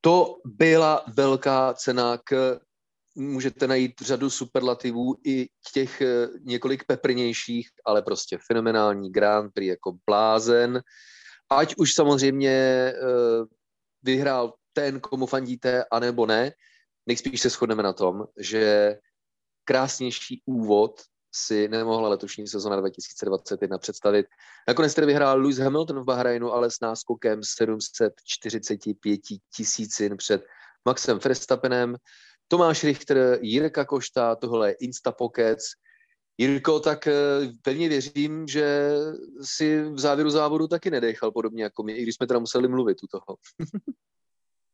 To byla velká cena k můžete najít řadu superlativů i těch eh, několik peprnějších, ale prostě fenomenální Grand Prix jako blázen. Ať už samozřejmě eh, vyhrál ten, komu fandíte, anebo ne, nejspíš se shodneme na tom, že krásnější úvod si nemohla letošní sezona 2021 představit. Nakonec tedy vyhrál Lewis Hamilton v Bahrajnu, ale s náskokem 745 tisícin před Maxem Verstappenem. Tomáš Richter, Jirka Košta, tohle je Instapokec. Jirko, tak eh, pevně věřím, že si v závěru závodu taky nedechal podobně jako my, i když jsme teda museli mluvit u toho.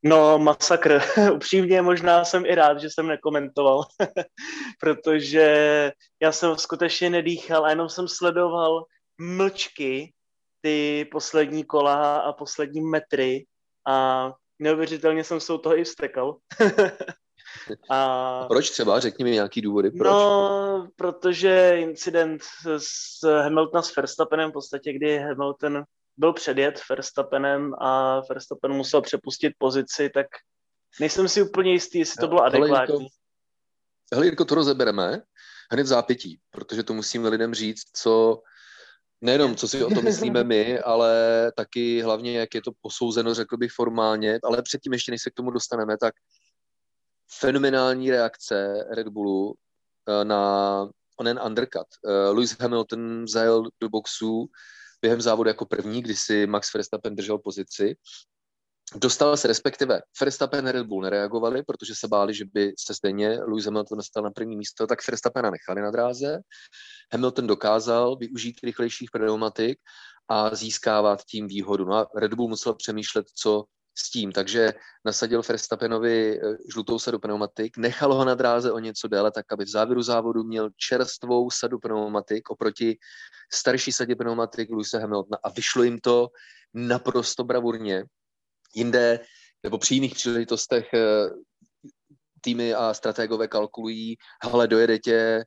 No, masakr. Upřímně možná jsem i rád, že jsem nekomentoval, protože já jsem skutečně nedýchal a jenom jsem sledoval mlčky ty poslední kola a poslední metry a neuvěřitelně jsem se u toho i vstekal. A... Proč třeba? Řekni mi nějaký důvody. Proč? No, protože incident s Hamiltonem s Verstappenem, v podstatě, kdy Hamilton byl předjet Verstappenem a Verstappen musel přepustit pozici, tak nejsem si úplně jistý, jestli to bylo adekvátní. Hele, Jirko, to rozebereme hned v zápětí, protože to musíme lidem říct, co nejenom, co si o tom myslíme my, ale taky hlavně, jak je to posouzeno, řekl bych formálně, ale předtím ještě, než se k tomu dostaneme, tak fenomenální reakce Red Bullu eh, na onen undercut. Eh, Lewis Hamilton zajel do boxu během závodu jako první, kdy si Max Verstappen držel pozici. Dostal se respektive Verstappen a Red Bull nereagovali, protože se báli, že by se stejně Lewis Hamilton dostal na první místo, tak Verstappena nechali na dráze. Hamilton dokázal využít rychlejších pneumatik a získávat tím výhodu. No a Red Bull musel přemýšlet, co s tím, takže nasadil Verstappenovi eh, žlutou sadu pneumatik, nechal ho na dráze o něco déle, tak aby v závěru závodu měl čerstvou sadu pneumatik oproti starší sadě pneumatik Luisa Hamiltona a vyšlo jim to naprosto bravurně. Jinde nebo při jiných příležitostech eh, týmy a strategové kalkulují, hele, dojede tě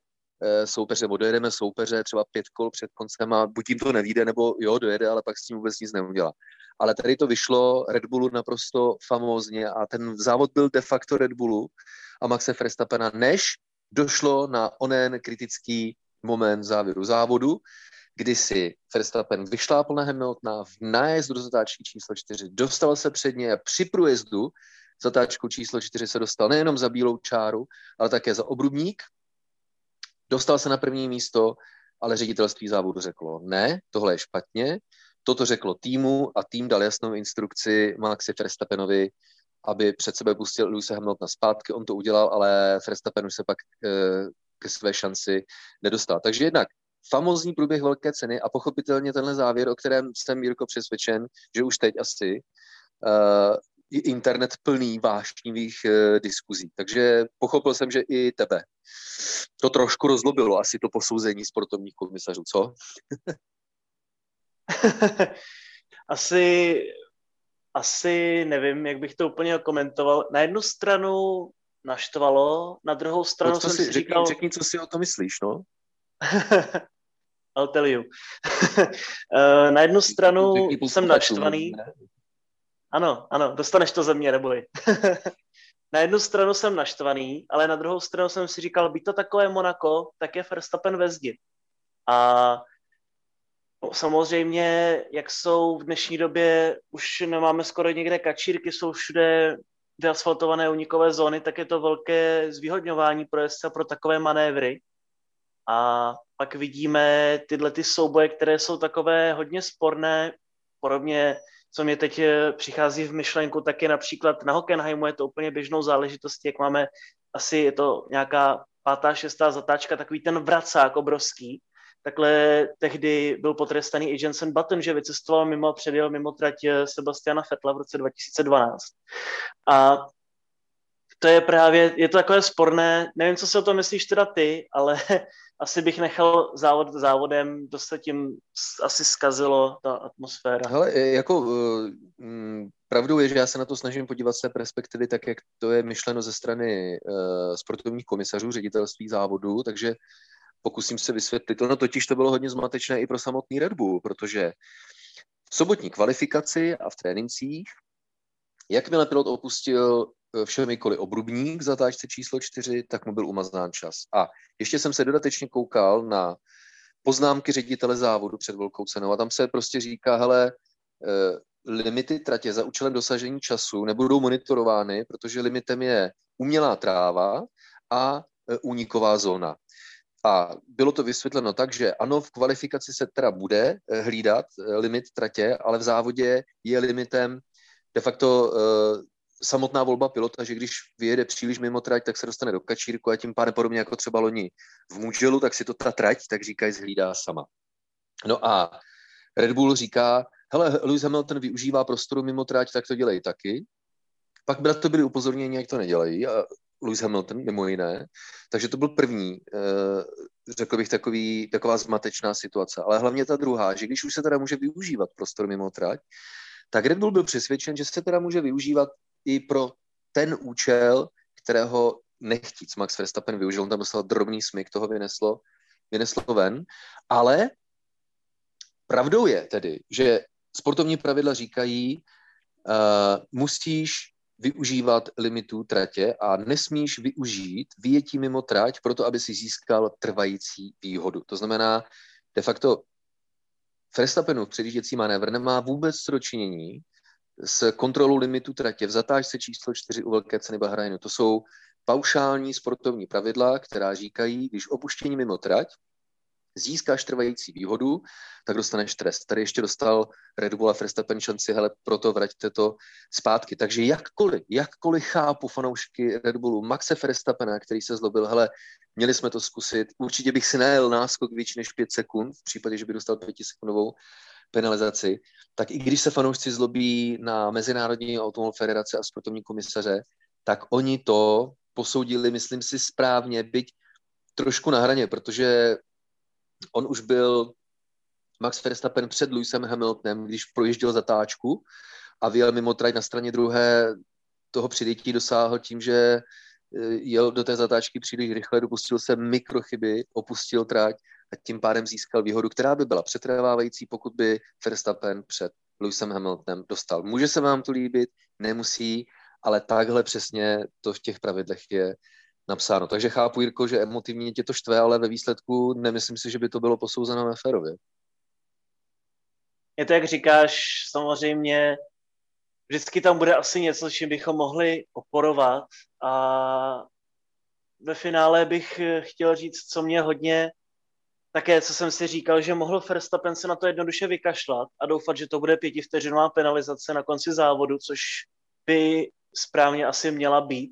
soupeře, nebo dojedeme soupeře třeba pět kol před koncem a buď jim to nevíde, nebo jo, dojede, ale pak s tím vůbec nic neudělá ale tady to vyšlo Red Bullu naprosto famózně a ten závod byl de facto Red Bullu a Maxe Verstappena, než došlo na onen kritický moment závěru závodu, kdy si Verstappen vyšlápl na Hamiltona v nájezdu do zatáčky číslo 4, dostal se předně a při průjezdu zatáčku číslo 4 se dostal nejenom za bílou čáru, ale také za obrubník. Dostal se na první místo, ale ředitelství závodu řeklo, ne, tohle je špatně, Toto řeklo týmu a tým dal jasnou instrukci Maxi Verstappenovi, aby před sebe pustil Lewis Hamiltona zpátky. On to udělal, ale Verstappen už se pak eh, ke své šanci nedostal. Takže jednak famózní průběh velké ceny a pochopitelně tenhle závěr, o kterém jsem Jirko přesvědčen, že už teď asi je internet plný vášnivých uh, diskuzí. Takže pochopil jsem, že i tebe to trošku rozlobilo, asi to posouzení sportovních komisařů, co? asi, asi nevím, jak bych to úplně komentoval. Na jednu stranu naštvalo, na druhou stranu no, jsem si, si řekni, říkal... Řekni, co si o to myslíš, no. I'll tell you. Eh, na jednu stranu jsem naštvaný. Ne? Ano, ano, dostaneš to ze mě, neboj. na jednu stranu jsem naštvaný, ale na druhou stranu jsem si říkal, být to takové Monako, tak je Verstappen ve zdi. A samozřejmě, jak jsou v dnešní době, už nemáme skoro někde kačírky, jsou všude vyasfaltované unikové zóny, tak je to velké zvýhodňování pro jezdce pro takové manévry. A pak vidíme tyhle ty souboje, které jsou takové hodně sporné, podobně, co mě teď eh, přichází v myšlenku, tak je například na Hockenheimu je to úplně běžnou záležitostí, jak máme asi je to nějaká pátá, šestá zatáčka, takový ten vracák obrovský, Takhle tehdy byl potrestaný i Jensen Button, že vycestoval mimo, předjel mimo trať eh, Sebastiana Fetla v roce 2012. A to je právě, je to takové sporné, nevím, co si o tom myslíš teda ty, ale asi bych nechal závod závodem, to se tím asi zkazilo ta atmosféra. Hele, jako uh, pravdou je, že já se na to snažím podívat z té perspektivy tak, jak to je myšleno ze strany uh, sportovních komisařů, ředitelství závodu, takže pokusím se vysvětlit. Ono totiž to bylo hodně zmatečné i pro samotný Red Bull, protože v sobotní kvalifikaci a v trénincích Jakmile pilot opustil eh, všemi koli obrubník zatáčce číslo 4, tak mu byl umazán čas. A ještě jsem se dodatečně koukal na poznámky ředitele závodu před velkou cenou a tam se prostě říká, hele, eh, limity tratě za účelem dosažení času nebudou monitorovány, protože limitem je umělá tráva a eh, úniková zóna. A bylo to vysvětleno tak, že ano, v kvalifikaci se teda bude hlídat limit tratě, ale v závodě je limitem de facto uh, samotná volba pilota, že když vyjede příliš mimo trať, tak se dostane do kačírku a tím pádem podobně jako třeba loni v Mugellu, tak si to ta trať, tak říkají, zhlídá sama. No a Red Bull říká, hele, Lewis Hamilton využívá prostoru mimo trať, tak to dělej taky. Pak byla to byli upozorněni, jak to nedělají, a Lewis Hamilton mimo jiné. Takže to byl první, uh, řekl bych, takový, taková zmatečná situace. Ale hlavně ta druhá, že když už se teda může využívat prostor mimo trať, tak Red Bull byl přesvědčen, že se teda může využívat i pro ten účel, kterého nechtíc Max Verstappen využil. On tam dostal drobný smyk, toho vyneslo, vyneslo ven. Ale pravdou je tedy, že sportovní pravidla říkají, uh, musíš využívat limitů tratě a nesmíš využít vyjetí mimo trať proto, aby si získal trvající výhodu. To znamená, de facto Verstappenův předjížděcí manévr nemá vůbec sročinění s kontrolou limitu tratě v zatáčce číslo 4 u velké ceny Bahrajnu. To jsou paušální sportovní pravidla, která říkají, když opuštění mimo trať získáš trvající výhodu, tak dostaneš trest. Tady ještě dostal Red Bull a Verstappen šanci, hele, proto vraťte to zpátky. Takže jakkoliv, jakkoliv chápu fanoušky Red Bullu, Maxe Verstappena, který se zlobil, hele, měli jsme to zkusit, určitě bych si najel náskok víc než 5 sekund, v případě, že by dostal 5 sekundovou penalizaci, tak i když se fanoušci zlobí na Mezinárodní automobil federace a sportovní komisaře, tak oni to posoudili, myslím si, správně, byť trošku na hraně, protože on už byl Max Verstappen před Lewisem Hamiltonem, když projížděl zatáčku a vyjel mimo trať na straně druhé, toho předjetí dosáhl tím, že jel do té zatáčky příliš rychle, dopustil se mikrochyby, opustil trať a tím pádem získal výhodu, která by byla přetrvávající, pokud by Verstappen před Lewisem Hamiltonem dostal. Může se vám to líbit, nemusí, ale takhle přesně to v těch pravidlech je napsáno. Takže chápu, Jirko, že emotivně tě to štve, ale ve výsledku nemyslím si, že by to bylo posouzeno férově. Je to, jak říkáš, samozřejmě vždycky tam bude asi něco, čím bychom mohli oporovat a ve finále bych chtěl říct, co mě hodně také, co jsem si říkal, že mohl Verstappen se na to jednoduše vykašlat a doufat, že to bude pětivteřinová penalizace na konci závodu, což by správně asi měla být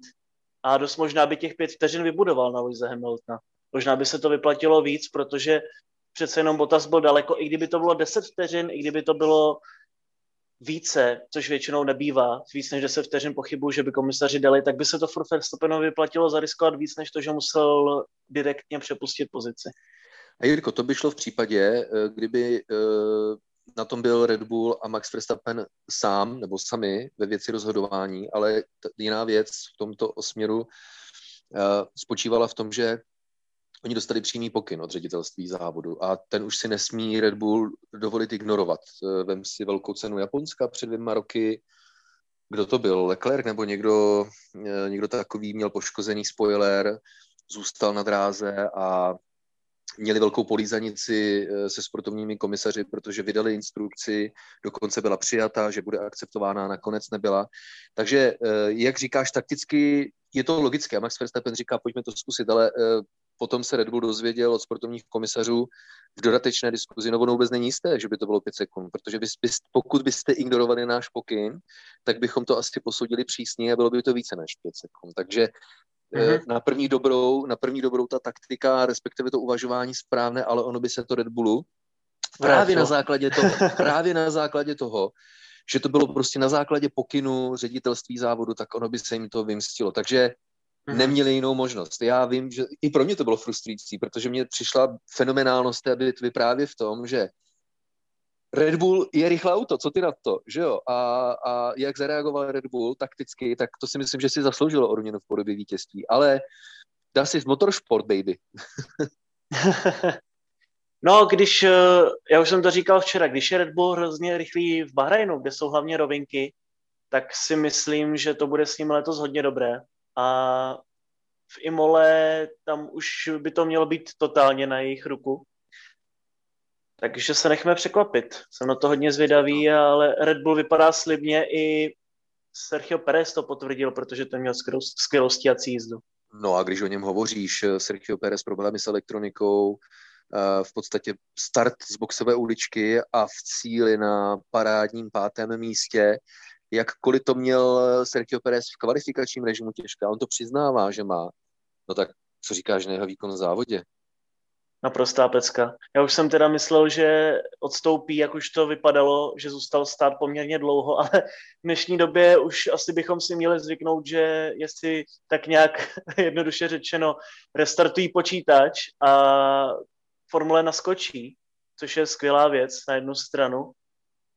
a dost možná by těch pět vteřin vybudoval na Luise Hamiltona. Možná by se to vyplatilo víc, protože přece jenom Bottas byl daleko, i kdyby to bylo 10 vteřin, i kdyby to bylo více, což většinou nebývá, víc než 10 vteřin pochybuju, že by komisaři dali, tak by se to furt Verstappenovi vyplatilo zariskovat víc, než to, že musel direktně přepustit pozici. A Jirko, to by šlo v případě, eh, kdyby eh, na tom byl Red Bull a Max Verstappen sám nebo sami ve věci rozhodování, ale jiná věc v tomto osměru uh, spočívala v tom, že oni dostali přímý pokyn od ředitelství závodu a ten už si nesmí Red Bull dovolit ignorovat. Eh, vem si velkou cenu Japonska před dvěma roky, kdo to byl, Leclerc nebo někdo, eh, někdo takový měl poškozený spoiler, zůstal na dráze a měli velkou polízanici eh, se sportovními komisaři, protože vydali instrukci, dokonce byla přijata, že bude akceptována, nakonec nebyla. Takže, jak říkáš, takticky je to logické. Max Verstappen říká, pojďme to zkusit, ale potom se Red Bull dozvěděl od sportovních komisařů v dodatečné diskuzi, no vůbec není jisté, že by to bylo pět sekund, protože bys, bys, pokud byste ignorovali náš pokyn, tak bychom to asi posoudili přísně a bylo by to více než pět sekund. Takže mm-hmm. na první dobrou, na první dobrou ta taktika, respektive to uvažování správné, ale ono by se to Red Bullu právě na základě toho, právě na základě toho, že to bylo prostě na základě pokynu ředitelství závodu, tak ono by se jim to vymstilo. Takže. Neměli jinou možnost. Já vím, že i pro mě to bylo frustrující, protože mě přišla fenomenálnost té bitvy právě v tom, že Red Bull je rychlé auto, co ty na to, že jo? A, a jak zareagoval Red Bull takticky, tak to si myslím, že si zasloužilo odměnu v podobě vítězství. Ale dá si motorsport, baby. no, když, eh, já už jsem to říkal včera, když je Red Bull hrozně rychlý v Bahrajnu, kde jsou hlavně rovinky, tak si myslím, že to bude s ním letos hodně dobré. A v Imole tam už by to mělo být totálně na jejich ruku. Takže se nechme překvapit. Jsem na to hodně zvědavý, ale Red Bull vypadá slibně i Sergio Perez to potvrdil, protože ten měl skvělou stíhací jízdu. No a když o něm hovoříš, Sergio Perez problémy s elektronikou, eh, v podstatě start z boxové uličky a v cíli na parádním pátém místě, jakkoliv to měl Sergio Perez v kvalifikačním režimu těžké, on to přiznává, že má, no tak co říkáš na jeho výkon v závodě? Naprostá pecka. Já už jsem teda myslel, že odstoupí, jak už to vypadalo, že zůstal stát poměrně dlouho, ale v dnešní době už asi bychom si měli zvyknout, že jestli tak nějak jednoduše řečeno restartují počítač a formule naskočí, což je skvělá věc na jednu stranu.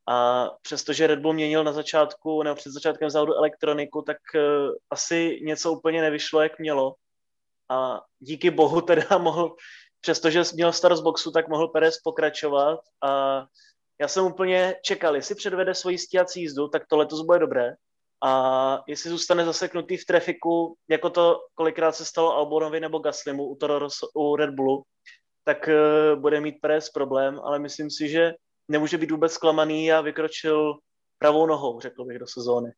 A přestože Red Bull měnil na začátku, nebo před začátkem závodu elektroniku, tak uh, asi něco úplně nevyšlo, jak mělo. A díky bohu teda mohl přestože měl starost boxu, tak mohl Perez pokračovat a já jsem úplně čekal, jestli předvede svoji stíhací jízdu, tak to letos bude dobré. A jestli zůstane zaseknutý v trafiku, jako to kolikrát se stalo Albonovi nebo Gaslimu u, Toro, u Red Bullu, tak uh, bude mít Perez problém, ale myslím si, že nemůže být vůbec zklamaný a vykročil pravou nohou, řekl bych, do sezóny.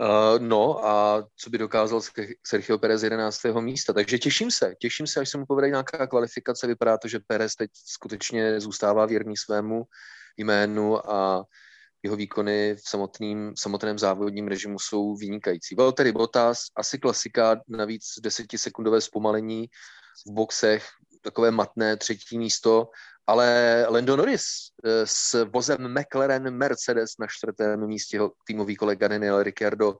Uh, no a co by dokázal Sergio Perez 11. místa. Takže těším se, těším se, až se mu povede nějaká kvalifikace. Vypadá to, že Perez teď skutečně zůstává věrný svému jménu a jeho výkony v samotným, samotném závodním režimu jsou vynikající. Valtteri Bottas, asi klasika, navíc desetisekundové zpomalení v boxech, takové matné třetí místo ale Lando Norris eh, s vozem McLaren Mercedes na čtvrtém místě, týmový kolega Daniel Ricciardo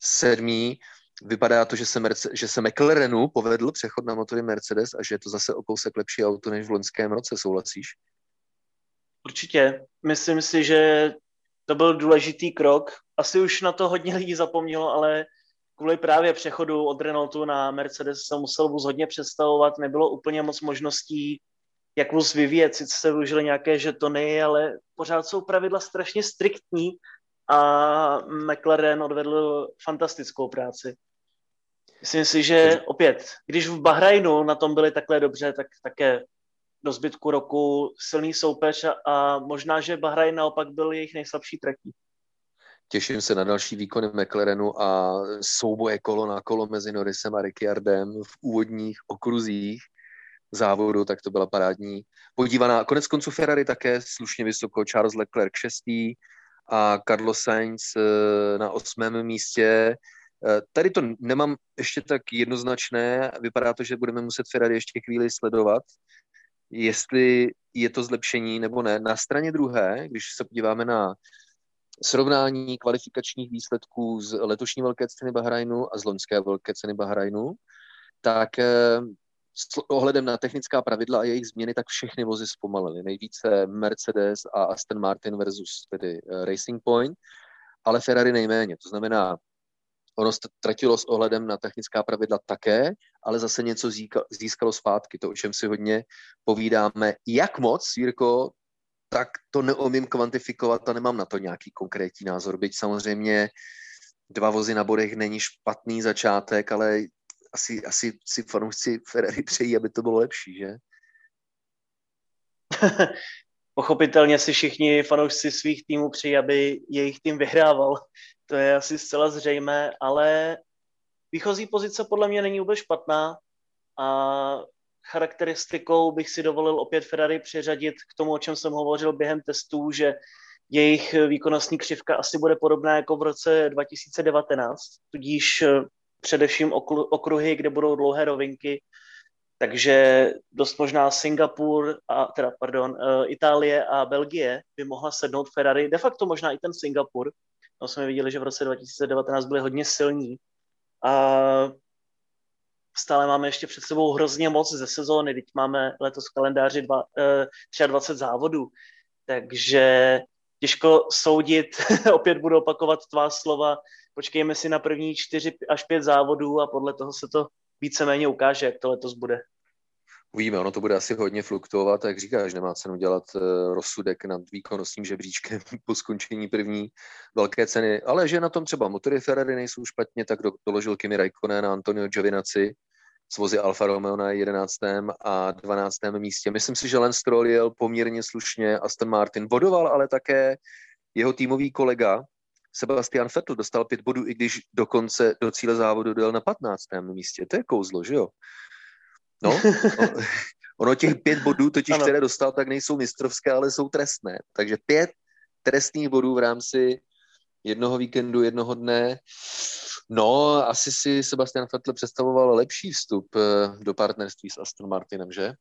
sedmý. Vypadá to, že se, Merce- že se McLarenu povedl přechod na motory Mercedes a že je to zase o kousek lepší auto než v loňském roce, souhlasíš? Určitě. Myslím si, že to byl důležitý krok. Asi už na to hodně lidí zapomnělo, ale kvůli právě přechodu od Renaultu na Mercedes se musel vůz hodně představovat, nebylo úplně moc možností jak vůz vyvíjet. Sice se využili nějaké žetony, ale pořád jsou pravidla strašně striktní a McLaren odvedl fantastickou práci. Myslím si, že opět, když v Bahrajnu na tom byli takhle dobře, tak také do zbytku roku silný soupeř a, a možná, že Bahrajn naopak byl jejich nejslabší tratí. Těším se na další výkony McLarenu a souboje kolo na kolo mezi Norrisem a Ricciardem v úvodních okruzích závodu, tak to byla parádní podívaná. Konec konců Ferrari také slušně vysoko, Charles Leclerc šestý a Carlos Sainz eh, na osmém místě. Eh, tady to nemám ještě tak jednoznačné, vypadá to, že budeme muset Ferrari ještě chvíli sledovat, jestli je to zlepšení nebo ne. Na straně druhé, když se podíváme na srovnání kvalifikačních výsledků z letošní velké ceny Bahrajnu a z loňské velké ceny Bahrajnu, tak eh, s ohledem na technická pravidla a jejich změny, tak všechny vozy zpomalily. Nejvíce Mercedes a Aston Martin versus tedy eh, Racing Point, ale Ferrari nejméně. To znamená, ono ztratilo s ohledem na technická pravidla také, ale zase něco získalo zpátky. To, o čem si hodně povídáme. Jak moc, Jirko, tak to neumím kvantifikovat a nemám na to nějaký konkrétní názor. Byť samozřejmě dva vozy na bodech není špatný začátek, ale asi, asi si fanoušci Ferrari přejí, aby to bylo lepší, že? Pochopitelně si všichni fanoušci svých týmů přejí, aby jejich tým vyhrával. To je asi zcela zřejmé, ale výchozí pozice podle mě není vůbec špatná a charakteristikou bych si dovolil opět Ferrari přiřadit k tomu, o čem jsem hovořil během testů, že jejich výkonnostní křivka asi bude podobná jako v roce 2019, tudíž především okruhy, kde budou dlouhé rovinky, takže dost možná Singapur, a, teda, pardon, eh, Itálie a Belgie by mohla sednout Ferrari, de facto možná i ten Singapur, no jsme viděli, že v roce 2019 byli hodně silní. A stále máme ještě před sebou hrozně moc ze sezóny, teď máme letos v kalendáři dva, uh, 23 závodů, takže těžko soudit, opět budu opakovat tvá slova, počkejme si na první čtyři až pět závodů a podle toho se to víceméně ukáže, jak to letos bude. Uvidíme, ono to bude asi hodně fluktuovat, jak říkáš, nemá cenu dělat uh, rozsudek nad výkonnostním žebříčkem po skončení první velké ceny, ale že na tom třeba motory Ferrari nejsou špatně, tak do, doložil Kimi Raikkonen a Antonio Giovinazzi s vozy Alfa Romeo na 11. a 12. místě. Myslím si, že Lance Stroll jel poměrně slušně, Aston Martin bodoval, ale také jeho týmový kolega Sebastian Vettel dostal pět bodů, i když dokonce do cíle závodu dojel na 15. místě. To je kouzlo, že jo? No, no ono těch pět bodů totiž, ano. které dostal, tak nejsou mistrovské, ale jsou trestné. Takže pět trestných bodů v rámci jednoho víkendu, jednoho dne. No, asi si Sebastian Vettel představoval lepší vstup eh, do partnerství s Aston Martinem, že?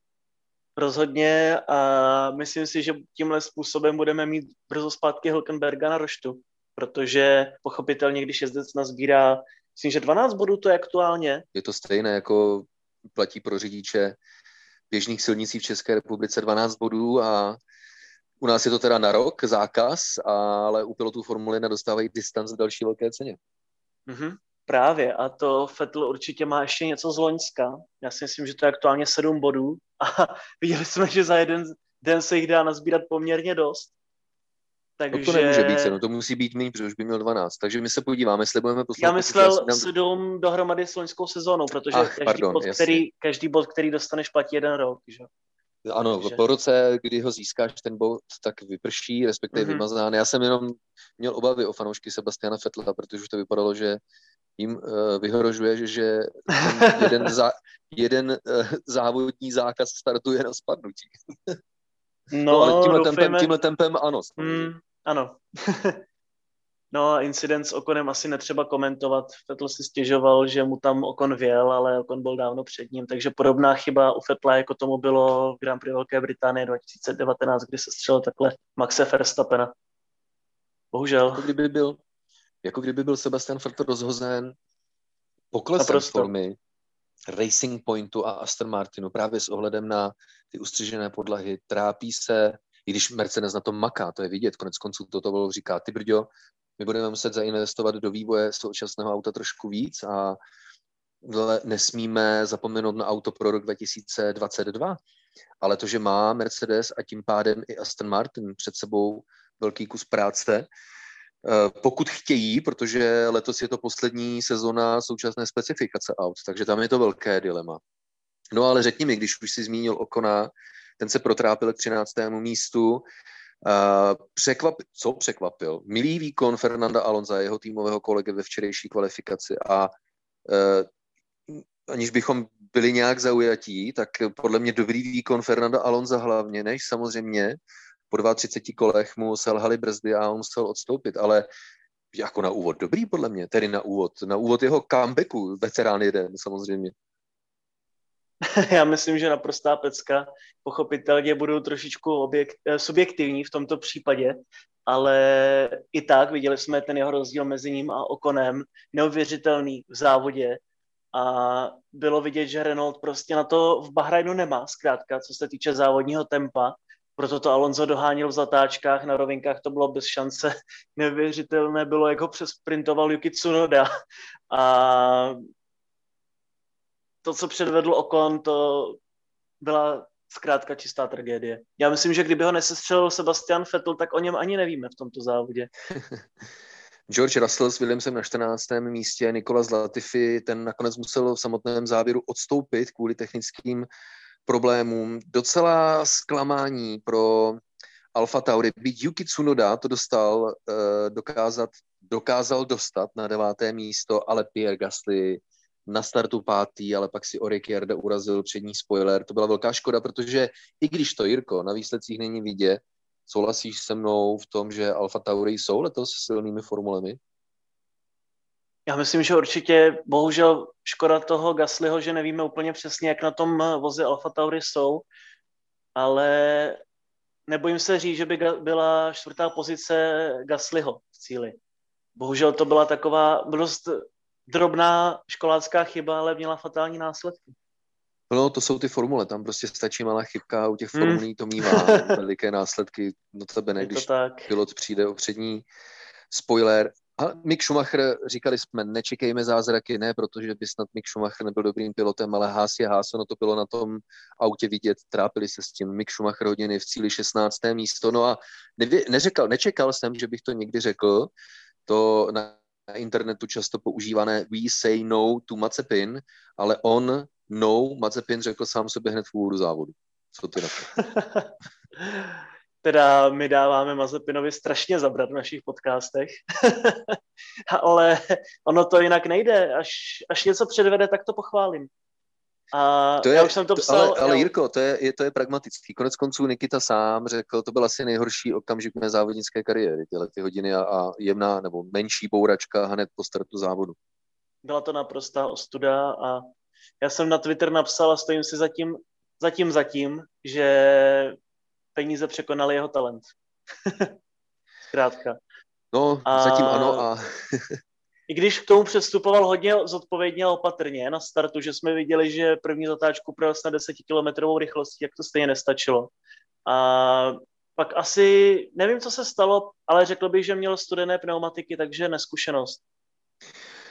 Rozhodně a myslím si, že tímhle způsobem budeme mít brzo zpátky Hulkenberga na roštu, protože pochopitelně, když jezdec nazbírá, myslím, že 12 bodů to je aktuálně. Je to stejné jako platí pro řidiče běžných silnicí v České republice 12 bodů a u nás je to teda na rok zákaz, ale u pilotů Formule 1 dostávají distanc v další velké ceně. Mm-hmm. Právě a to Fettel určitě má ještě něco z Loňska. Já si myslím, že to je aktuálně 7 bodů a viděli jsme, že za jeden den se jich dá nazbírat poměrně dost. Takže... No to nemůže být no to musí být méně, protože už by měl 12. Takže my se podíváme, jestli budeme poslouchat. Já myslel já 7 dohromady s loňskou sezónou, protože Ach, každý, pardon, bod, který, každý bod, který dostaneš, platí jeden rok. Že? Ano, Takže... po roce, kdy ho získáš, ten bod tak vyprší, respektive mm-hmm. vymazán. Já jsem jenom měl obavy o fanoušky Sebastiana Fettla, protože už to vypadalo, že jim uh, vyhrožuje, že, že jeden, za, jeden uh, závodní zákaz startuje na spadnutí. no, no ale tímhle, doufejme... tempem, tímhle tempem ano. Mm, ano. no a incident s Okonem asi netřeba komentovat. Fettel si stěžoval, že mu tam Okon věl, ale Okon byl dávno před ním, takže podobná chyba u Fettla, jako tomu bylo v Grand Prix Velké Británie 2019, kdy se střelil takhle Maxe Verstappena. Bohužel. Jako kdyby byl, jako kdyby byl Sebastian Vettel rozhozen poklesem Naprosto. formy Racing Pointu a Aston Martinu právě s ohledem na ty ustřižené podlahy. Trápí se, i když Mercedes na tom maká, to je vidět, konec konců toto bylo říká, ty brďo, my budeme muset zainvestovat do vývoje současného auta trošku víc a nesmíme zapomenout na auto pro rok 2022, ale to, že má Mercedes a tím pádem i Aston Martin před sebou velký kus práce, pokud chtějí, protože letos je to poslední sezona současné specifikace aut, takže tam je to velké dilema. No ale řekni mi, když už si zmínil Okona, ten se protrápil k 13. místu, Uh, překvap, co překvapil? Milý výkon Fernanda Alonza, jeho týmového kolegy ve včerejší kvalifikaci a uh, aniž bychom byli nějak zaujatí, tak podle mě dobrý výkon Fernanda Alonza hlavně, než samozřejmě po 32 kolech mu selhali brzdy a on musel odstoupit, ale jako na úvod dobrý podle mě, tedy na úvod, na úvod jeho comebacku, veterán jeden samozřejmě. Já myslím, že naprostá pecka. Pochopitelně budou trošičku objekt, eh, subjektivní v tomto případě, ale i tak viděli jsme ten jeho rozdíl mezi ním a Okonem, neuvěřitelný v závodě a bylo vidět, že Renault prostě na to v Bahrajnu nemá, zkrátka, co se týče závodního tempa, proto to Alonso dohánil v zatáčkách, na rovinkách to bylo bez šance. Neuvěřitelné bylo, jak ho přesprintoval Yuki Tsunoda. A to, co předvedl Okon, to byla zkrátka čistá tragédie. Já myslím, že kdyby ho nesestřelil Sebastian Vettel, tak o něm ani nevíme v tomto závodě. George Russell s Williamsem na 14. místě, Nikola Latifi, ten nakonec musel v samotném závěru odstoupit kvůli technickým problémům. Docela zklamání pro Alfa Tauri. Byť Yuki Tsunoda to dostal, eh, dokázat, dokázal dostat na deváté místo, ale Pierre Gasly na startu pátý, ale pak si Orikiarda urazil přední spoiler. To byla velká škoda, protože i když to, Jirko, na výsledcích není vidět, souhlasíš se mnou v tom, že Alfa Tauri jsou letos silnými formulemi? Já myslím, že určitě, bohužel škoda toho Gaslyho, že nevíme úplně přesně, jak na tom voze Alfa Tauri jsou, ale nebojím se říct, že by byla čtvrtá pozice Gaslyho v cíli. Bohužel to byla taková dost drobná školácká chyba, ale měla fatální následky. No, to jsou ty formule, tam prostě stačí malá chybka, u těch hmm. formulí to mývá veliké následky, do tebe ne, když tak. pilot přijde o přední spoiler. A Mick Schumacher, říkali jsme, nečekejme zázraky, ne protože by snad Mick Schumacher nebyl dobrým pilotem, ale Haas je Haas, ono to bylo na tom autě vidět, trápili se s tím. Mick Schumacher hodiny v cíli 16. místo, no a nevě, neřekal, nečekal jsem, že bych to někdy řekl, to na internetu často používané we say no to Mazepin, ale on no Mazepin řekl sám sobě hned v úvodu závodu. Co ty na to? teda my dáváme Mazepinovi strašně zabrat v našich podcastech, ale ono to jinak nejde. Až, až něco předvede, tak to pochválím. A to je, já už jsem to psal. Ale, ale Jirko, to je, je, to je pragmatický. Konec konců Nikita sám řekl, to byl asi nejhorší okamžik mé závodnické kariéry, tyhle ty hodiny a, a jemná nebo menší bouračka hned po startu závodu. Byla to naprostá ostuda a já jsem na Twitter napsal a stojím si zatím, zatím, zatím, že peníze překonaly jeho talent. Zkrátka. No, a... zatím ano a... I když k tomu přestupoval hodně zodpovědně a opatrně na startu, že jsme viděli, že první zatáčku projel na 10 km rychlostí, jak to stejně nestačilo. A pak asi, nevím, co se stalo, ale řekl bych, že měl studené pneumatiky, takže neskušenost.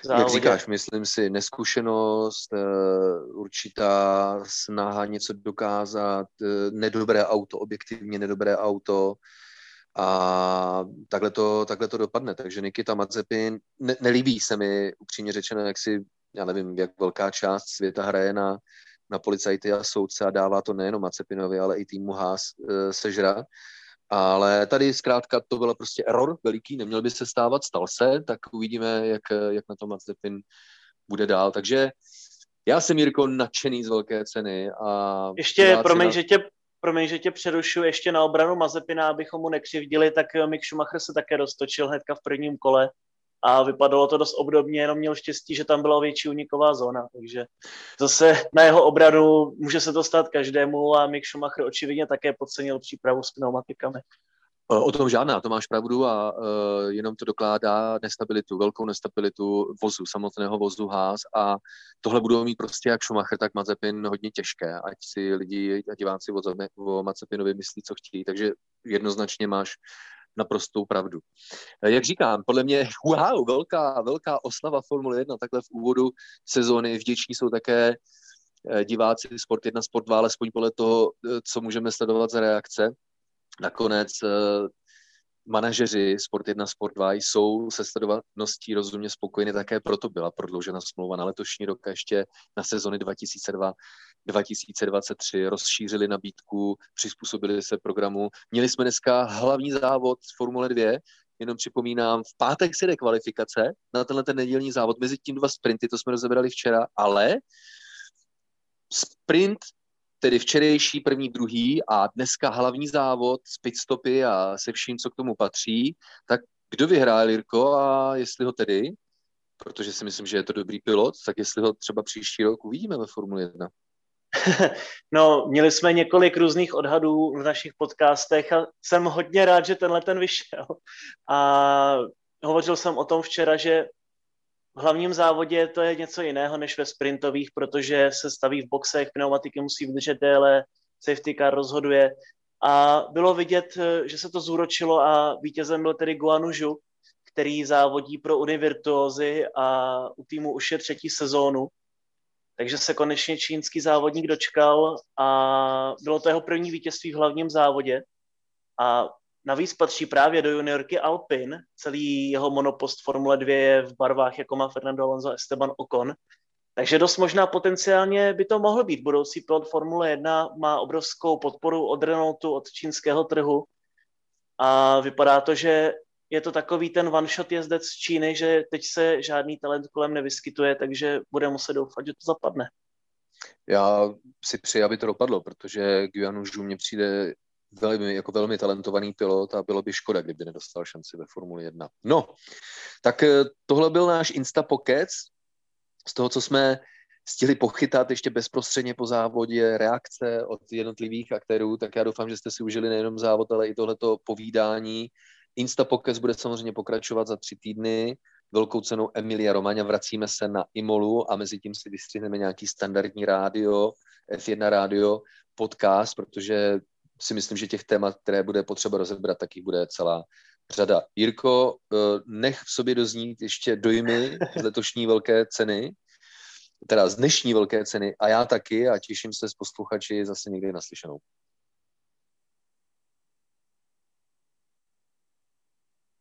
Závodě. Jak říkáš, myslím si, neskušenost, eh, určitá snaha něco dokázat, eh, nedobré auto, objektivně nedobré auto a takhle to, takhle to dopadne. Takže Nikita Mazepin, ne, nelíbí se mi upřímně řečeno, jak si, já nevím, jak velká část světa hraje na, na policajty a soudce a dává to nejenom Mazepinovi, ale i týmu Haas e, sežrat. Ale tady zkrátka to byl prostě error veliký, neměl by se stávat, stal se, tak uvidíme, jak, jak na to Mazepin bude dál. Takže já jsem, Jirko, nadšený z velké ceny. A Ještě, promiň, na... že tě, promiň, že tě přerušu ještě na obranu Mazepina, abychom mu nekřivdili, tak Mick Schumacher se také roztočil hnedka v prvním kole a vypadalo to dost obdobně, jenom měl štěstí, že tam byla větší uniková zóna, takže zase na jeho obranu může se to stát každému a Mick Schumacher očividně také podcenil přípravu s pneumatikami. O tom žádná, to máš pravdu a uh, jenom to dokládá nestabilitu, velkou nestabilitu vozu, samotného vozu Haas a tohle budou mít prostě jak Schumacher, tak Mazepin hodně těžké, ať si lidi a diváci o, o Mazepinovi myslí, co chtějí, takže jednoznačně máš naprostou pravdu. Eh, jak říkám, podle mě, wow, velká, velká oslava Formule 1, takhle v úvodu sezóny, vděční jsou také eh, diváci Sport 1, Sport 2, alespoň podle toho, co můžeme sledovat za reakce. Nakonec eh, manažeři Sport 1, Sport 2 jsou se sledovaností rozumně spokojeni, také proto byla prodloužena smlouva na letošní rok a ještě na sezony 2002 2023 rozšířili nabídku, přizpůsobili se programu. Měli jsme dneska hlavní závod z Formule 2, jenom připomínám, v pátek se jde kvalifikace na tenhle ten nedělní závod, mezi tím dva sprinty, to jsme rozebrali včera, ale sprint tedy včerejší první, druhý a dneska hlavní závod s pitstopy a se vším, co k tomu patří, tak kdo vyhrál Jirko a jestli ho tedy, protože si myslím, že je to dobrý pilot, tak jestli ho třeba příští rok uvidíme ve Formule 1. No, měli jsme několik různých odhadů v našich podcastech a jsem hodně rád, že tenhle ten vyšel. A hovořil jsem o tom včera, že v hlavním závodě to je něco jiného než ve sprintových, protože se staví v boxech, pneumatiky musí vydržet déle, safety car rozhoduje. A bylo vidět, že se to zúročilo a vítězem byl tedy Guanu Zhu, který závodí pro Univirtuózy a u týmu už je třetí sezónu. Takže se konečně čínský závodník dočkal a bylo to jeho první vítězství v hlavním závodě. A Navíc patří právě do juniorky Alpin. Celý jeho monopost Formule 2 je v barvách, jako má Fernando Alonso Esteban Ocon. Takže dost možná potenciálně by to mohl být. Budoucí pilot Formule 1 má obrovskou podporu od Renaultu, od čínského trhu. A vypadá to, že je to takový ten one-shot jezdec z Číny, že teď se žádný talent kolem nevyskytuje, takže bude muset doufat, že to zapadne. Já si přeji, aby to dopadlo, protože Guianu Zhu mně přijde velmi, jako velmi talentovaný pilot a bylo by škoda, kdyby nedostal šanci ve Formuli 1. No, tak eh, tohle byl náš Insta Pocket. Z toho, co jsme stihli pochytat ještě bezprostředně po závodě, reakce od jednotlivých aktérů, tak já doufám, že jste si užili nejenom závod, ale i tohleto povídání. Insta Pocket bude samozřejmě pokračovat za tři týdny velkou cenou Emilia Romagna. Vracíme se na Imolu a mezi tím si vystřihneme nějaký standardní rádio, F1 rádio, podcast, protože si myslím, že těch témat, které bude potřeba rozebrat, tak jich bude celá, řada. Jirko, eh, nech v sobě doznít ještě dojmy z letošní velké ceny, teda z dnešní velké ceny a já taky a těším se s posluchači zase někdy naslyšenou.